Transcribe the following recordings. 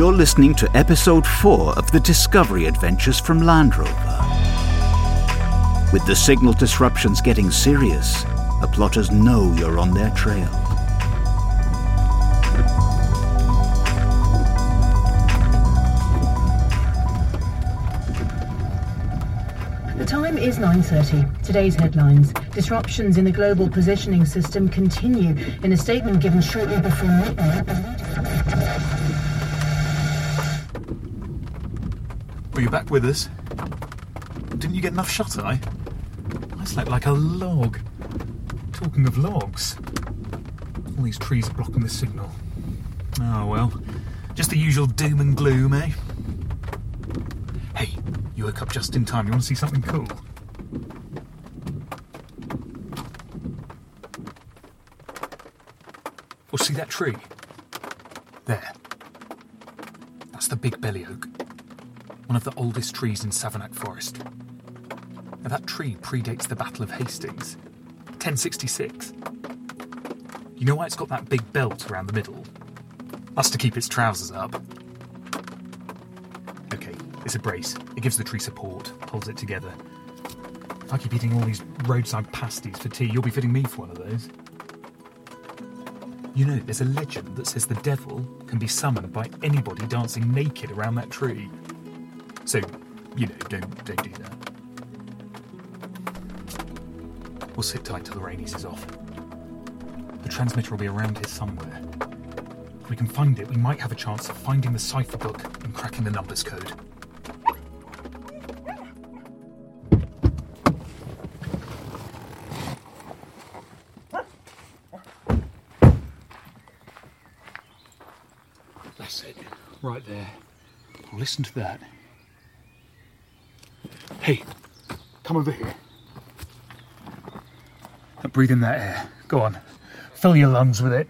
You're listening to episode 4 of the Discovery Adventures from Land Rover. With the signal disruptions getting serious, the plotters know you're on their trail. The time is 9.30. Today's headlines. Disruptions in the global positioning system continue. In a statement given shortly before midnight, Are you back with us? Didn't you get enough shut eye? I slept like a log. Talking of logs, all these trees are blocking the signal. Oh well, just the usual doom and gloom, eh? Hey, you woke up just in time. You want to see something cool? Well, see that tree? There. That's the big belly oak one of the oldest trees in Savernake Forest. Now, that tree predates the Battle of Hastings, 1066. You know why it's got that big belt around the middle? That's to keep its trousers up. Okay, it's a brace. It gives the tree support, holds it together. If I keep eating all these roadside pasties for tea, you'll be fitting me for one of those. You know, there's a legend that says the devil can be summoned by anybody dancing naked around that tree. So, you know, don't don't do that. We'll sit tight till the rainies is off. The transmitter will be around here somewhere. If we can find it, we might have a chance of finding the cipher book and cracking the numbers code. That's it, right there. Listen to that. Hey, come over here. Now breathe in that air. Go on. Fill your lungs with it.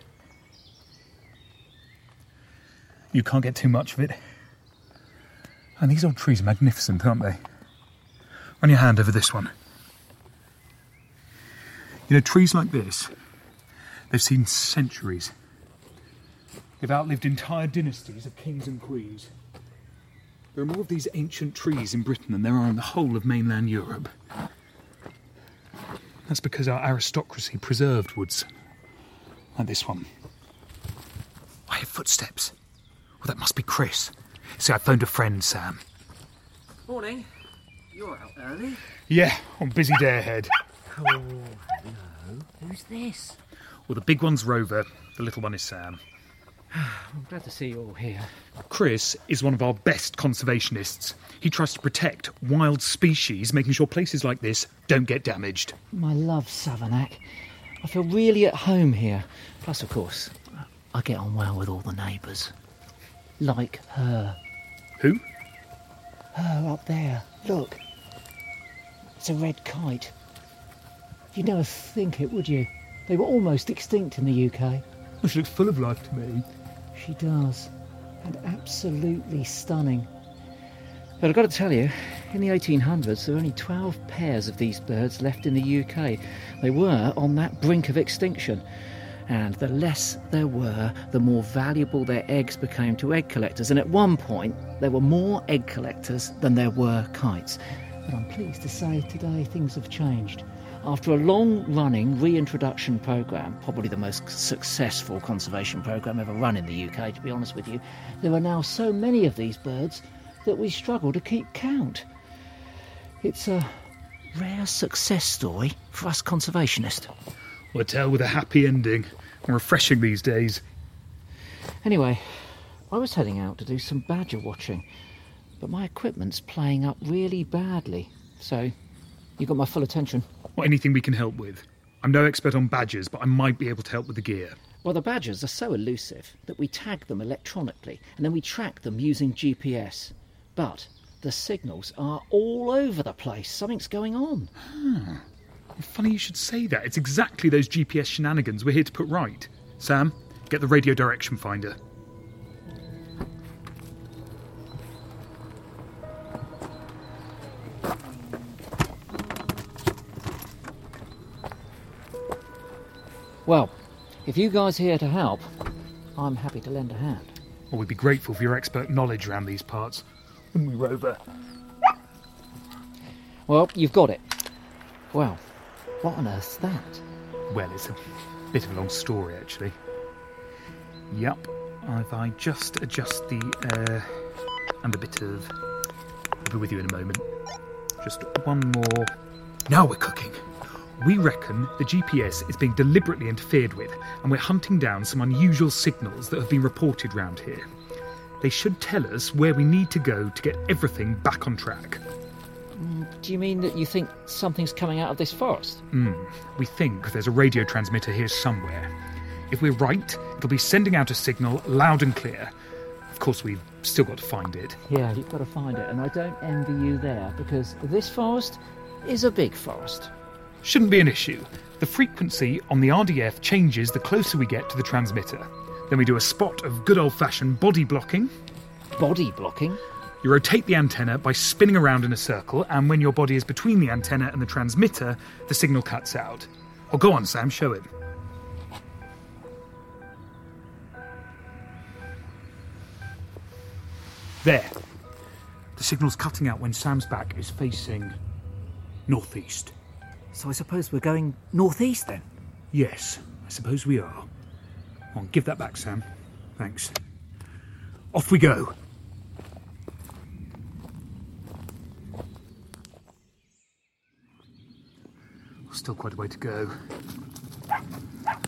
You can't get too much of it. And these old trees are magnificent, aren't they? Run your hand over this one. You know, trees like this, they've seen centuries. They've outlived entire dynasties of kings and queens. There are more of these ancient trees in Britain than there are in the whole of mainland Europe. That's because our aristocracy preserved woods. Like this one. I hear footsteps. Well, that must be Chris. See, I phoned a friend, Sam. Morning. You're out early. Yeah, on busy day ahead. Oh, hello. Who's this? Well, the big one's Rover, the little one is Sam. I'm glad to see you all here. Chris is one of our best conservationists. He tries to protect wild species, making sure places like this don't get damaged. My love, Savernake. I feel really at home here. Plus, of course, I get on well with all the neighbours. Like her. Who? Her up there. Look. It's a red kite. You'd never think it, would you? They were almost extinct in the UK. She looks full of life to me. She does. And absolutely stunning. But I've got to tell you, in the 1800s, there were only 12 pairs of these birds left in the UK. They were on that brink of extinction. And the less there were, the more valuable their eggs became to egg collectors. And at one point, there were more egg collectors than there were kites. But I'm pleased to say today things have changed. After a long running reintroduction programme, probably the most successful conservation programme ever run in the UK, to be honest with you, there are now so many of these birds that we struggle to keep count. It's a rare success story for us conservationists. Well, a tale with a happy ending. And refreshing these days. Anyway, I was heading out to do some badger watching, but my equipment's playing up really badly, so you got my full attention. Or anything we can help with. I'm no expert on badgers, but I might be able to help with the gear. Well, the badgers are so elusive that we tag them electronically and then we track them using GPS. But the signals are all over the place. Something's going on. Ah, funny you should say that. It's exactly those GPS shenanigans we're here to put right. Sam, get the radio direction finder. Well, if you guys are here to help, I'm happy to lend a hand. Well, we'd be grateful for your expert knowledge around these parts. Wouldn't we, Rover? Well, you've got it. Well, what on earth's that? Well, it's a bit of a long story, actually. Yup, if I just adjust the, uh, and a bit of. I'll be with you in a moment. Just one more. Now we're cooking. We reckon the GPS is being deliberately interfered with, and we're hunting down some unusual signals that have been reported round here. They should tell us where we need to go to get everything back on track. Do you mean that you think something's coming out of this forest? Hmm, we think there's a radio transmitter here somewhere. If we're right, it'll be sending out a signal loud and clear. Of course, we've still got to find it. Yeah, you've got to find it, and I don't envy you there because this forest is a big forest. Shouldn't be an issue. The frequency on the RDF changes the closer we get to the transmitter. Then we do a spot of good old fashioned body blocking. Body blocking? You rotate the antenna by spinning around in a circle, and when your body is between the antenna and the transmitter, the signal cuts out. Oh, go on, Sam, show it. There. The signal's cutting out when Sam's back is facing northeast. So I suppose we're going northeast then? Yes, I suppose we are. On, give that back, Sam. Thanks. Off we go. Still quite a way to go.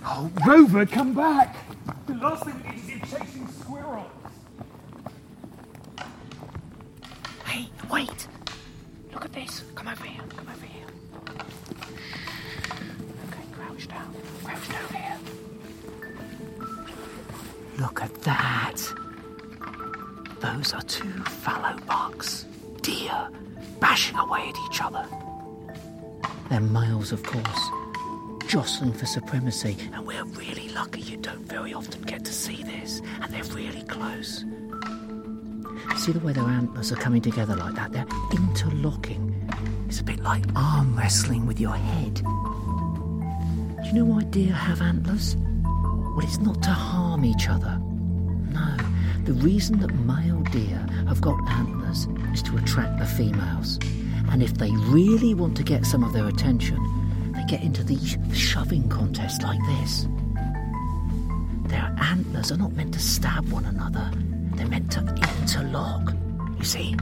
Oh, Rover, come back! The last thing we need is you chasing squirrels. Hey, wait! Look at this. Come over here. Come over here. Okay, crouch down. Crouch down here. Look at that. Those are two fallow bucks. Deer bashing away at each other. They're males, of course, jostling for supremacy, and we're really lucky you don't very often get to see this, and they're really close. See the way their antlers are coming together like that? They're interlocking. It's a bit like arm wrestling with your head. Do you know why deer have antlers? Well, it's not to harm each other. No, the reason that male deer have got antlers is to attract the females. And if they really want to get some of their attention, they get into these shoving contests like this. Their antlers are not meant to stab one another, they're meant to interlock. You see?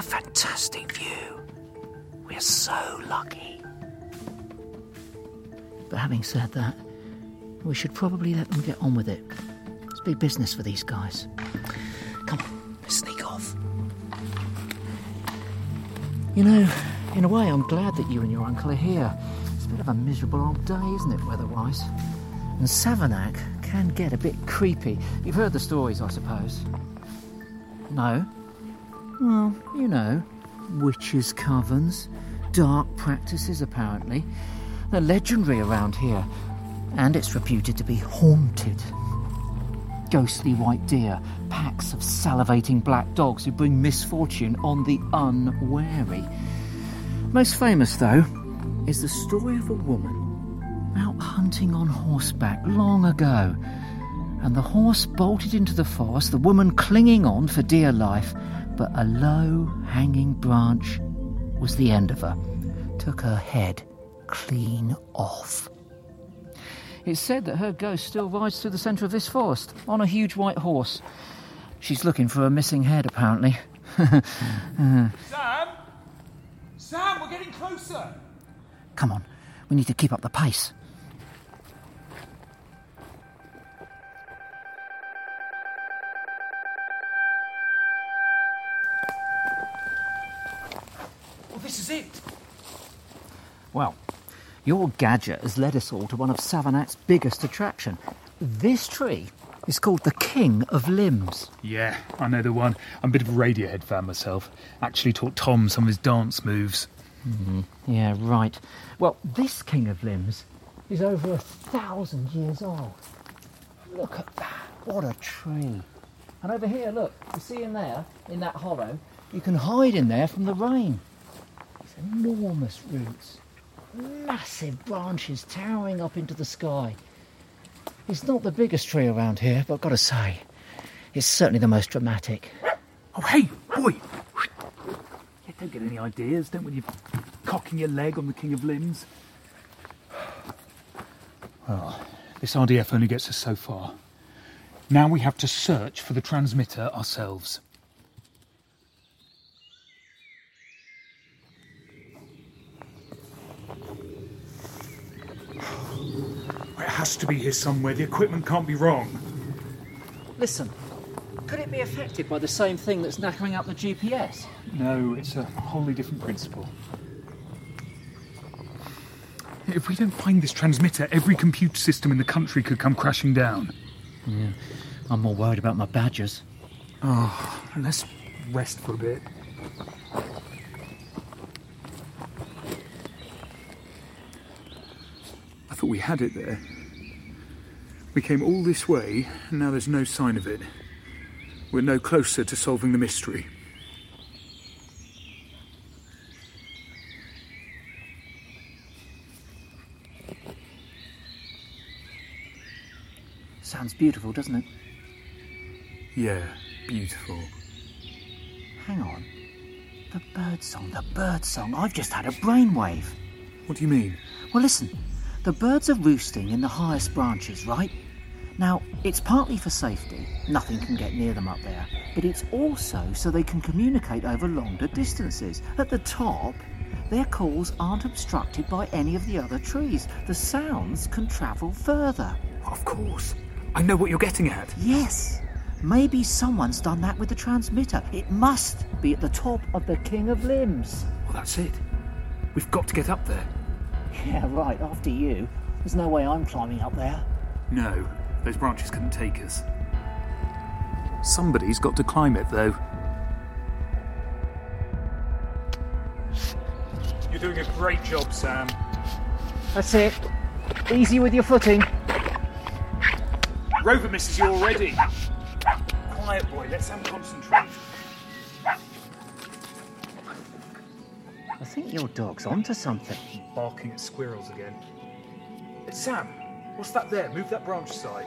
A fantastic view. We're so lucky. But having said that, we should probably let them get on with it. It's big business for these guys. Come on, let's sneak off. You know, in a way, I'm glad that you and your uncle are here. It's a bit of a miserable old day, isn't it, weather-wise? And Savernake can get a bit creepy. You've heard the stories, I suppose. No? Well, you know, witches' covens, dark practices, apparently. They're legendary around here, and it's reputed to be haunted. Ghostly white deer, packs of salivating black dogs who bring misfortune on the unwary. Most famous, though, is the story of a woman out hunting on horseback long ago. And the horse bolted into the forest, the woman clinging on for dear life, but a low hanging branch was the end of her. Took her head clean off. It's said that her ghost still rides through the centre of this forest on a huge white horse. She's looking for a missing head, apparently. Sam? Sam, we're getting closer! Come on, we need to keep up the pace. Your gadget has led us all to one of Savernake's biggest attraction. This tree is called the King of Limbs. Yeah, I know the one. I'm a bit of a Radiohead fan myself. Actually taught Tom some of his dance moves. Mm-hmm. Yeah, right. Well, this King of Limbs is over a thousand years old. Look at that. What a tree. And over here, look, you see in there, in that hollow, you can hide in there from the rain. It's enormous roots, massive branches towering up into the sky. It's not the biggest tree around here, but I've got to say, it's certainly the most dramatic. Oh, hey, boy! Yeah, don't get any ideas, don't when you're cocking your leg on the King of Limbs. Well, this RDF only gets us so far. Now we have to search for the transmitter ourselves. Has to be here somewhere. The equipment can't be wrong. Listen, could it be affected by the same thing that's knackering up the GPS? No, it's a wholly different principle. If we don't find this transmitter, every computer system in the country could come crashing down. Yeah, I'm more worried about my badgers. Oh, ah, let's rest for a bit. I thought we had it there. We came all this way, and now there's no sign of it. We're no closer to solving the mystery. Sounds beautiful, doesn't it? Yeah, beautiful. Hang on. The bird song, the bird song. I've just had a brainwave. What do you mean? Well, listen. The birds are roosting in the highest branches, right? Now, it's partly for safety. Nothing can get near them up there. But it's also so they can communicate over longer distances. At the top, their calls aren't obstructed by any of the other trees. The sounds can travel further. Of course. I know what you're getting at. Yes. Maybe someone's done that with the transmitter. It must be at the top of the King of Limbs. Well, that's it. We've got to get up there. Yeah, right, after you. There's no way I'm climbing up there. No, those branches couldn't take us. Somebody's got to climb it, though. You're doing a great job, Sam. That's it. Easy with your footing. Rover misses you already. Quiet, boy. Let Sam concentrate. I think your dog's onto something. Barking at squirrels again. It's Sam. What's that there? Move that branch aside.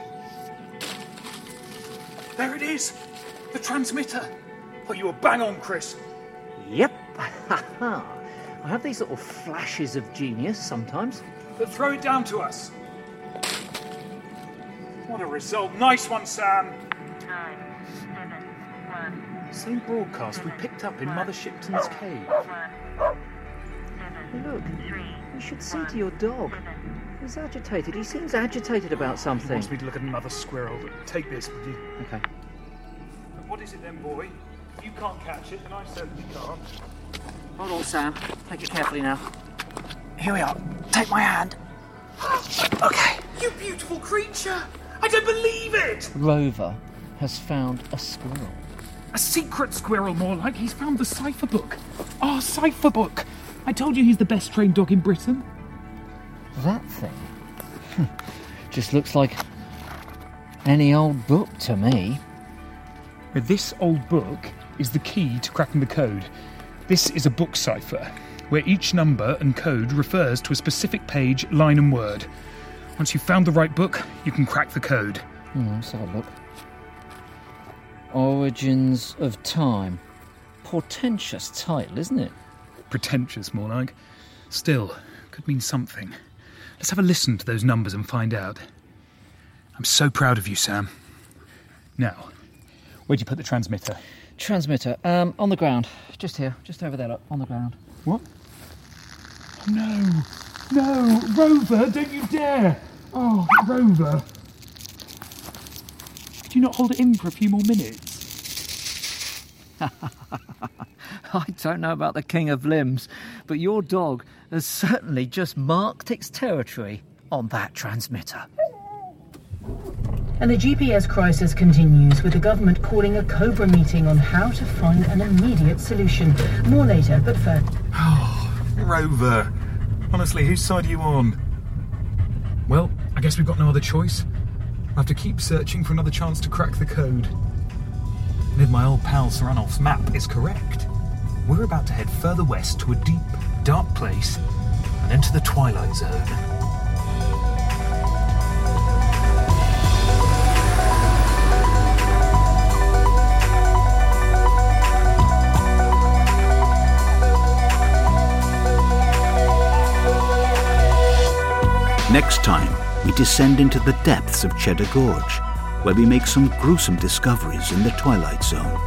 There it is. The transmitter. Oh, you were bang on, Chris. Yep. I have these little flashes of genius sometimes. But throw it down to us. What a result. Nice one, Sam. Nine, seven, one, Same broadcast we picked up in Mother Shipton's cave. one, seven, Look, three, you should see to your dog. He's agitated. He seems agitated about something. He something. wants me to look at another squirrel. Take this, would you? Okay. What is it then, boy? If you can't catch it, and I certainly can't. Hold on, Sam. Take it carefully now. Here we are. Take my hand. Okay. You beautiful creature! I don't believe it! Rover has found a squirrel. A secret squirrel, more like. He's found the cipher book. Our cipher book. I told you he's the best trained dog in Britain. That thing just looks like any old book to me. But This old book is the key to cracking the code. This is a book cipher, where each number and code refers to a specific page, line, and word. Once you've found the right book, you can crack the code. Hmm, let's have a look. Origins of Time. Portentous title, isn't it? Pretentious, more like. Still, could mean something. Let's have a listen to those numbers and find out. I'm so proud of you, Sam. Now, where'd you put the transmitter? Transmitter. Um, on the ground. Just here. Just over there, look. On the ground. What? No! No! Rover, don't you dare! Oh, Rover! Could you not hold it in for a few more minutes? I don't know about the King of Limbs, but your dog has certainly just marked its territory on that transmitter. And the GPS crisis continues, with the government calling a Cobra meeting on how to find an immediate solution. More later, but first. Rover! Honestly, whose side are you on? Well, I guess we've got no other choice. I have to keep searching for another chance to crack the code. And if my old pal Saranolf's map is correct, we're about to head further west to a deep, dark place and into the twilight zone. Next time, we descend into the depths of Cheddar Gorge, where we make some gruesome discoveries in the Twilight Zone.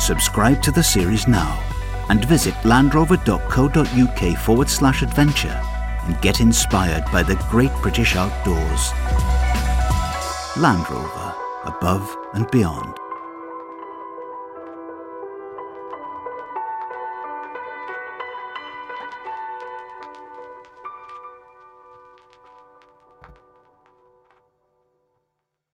Subscribe to the series now and visit landrover.co.uk forward slash adventure and get inspired by the great British outdoors. Land Rover, above and beyond.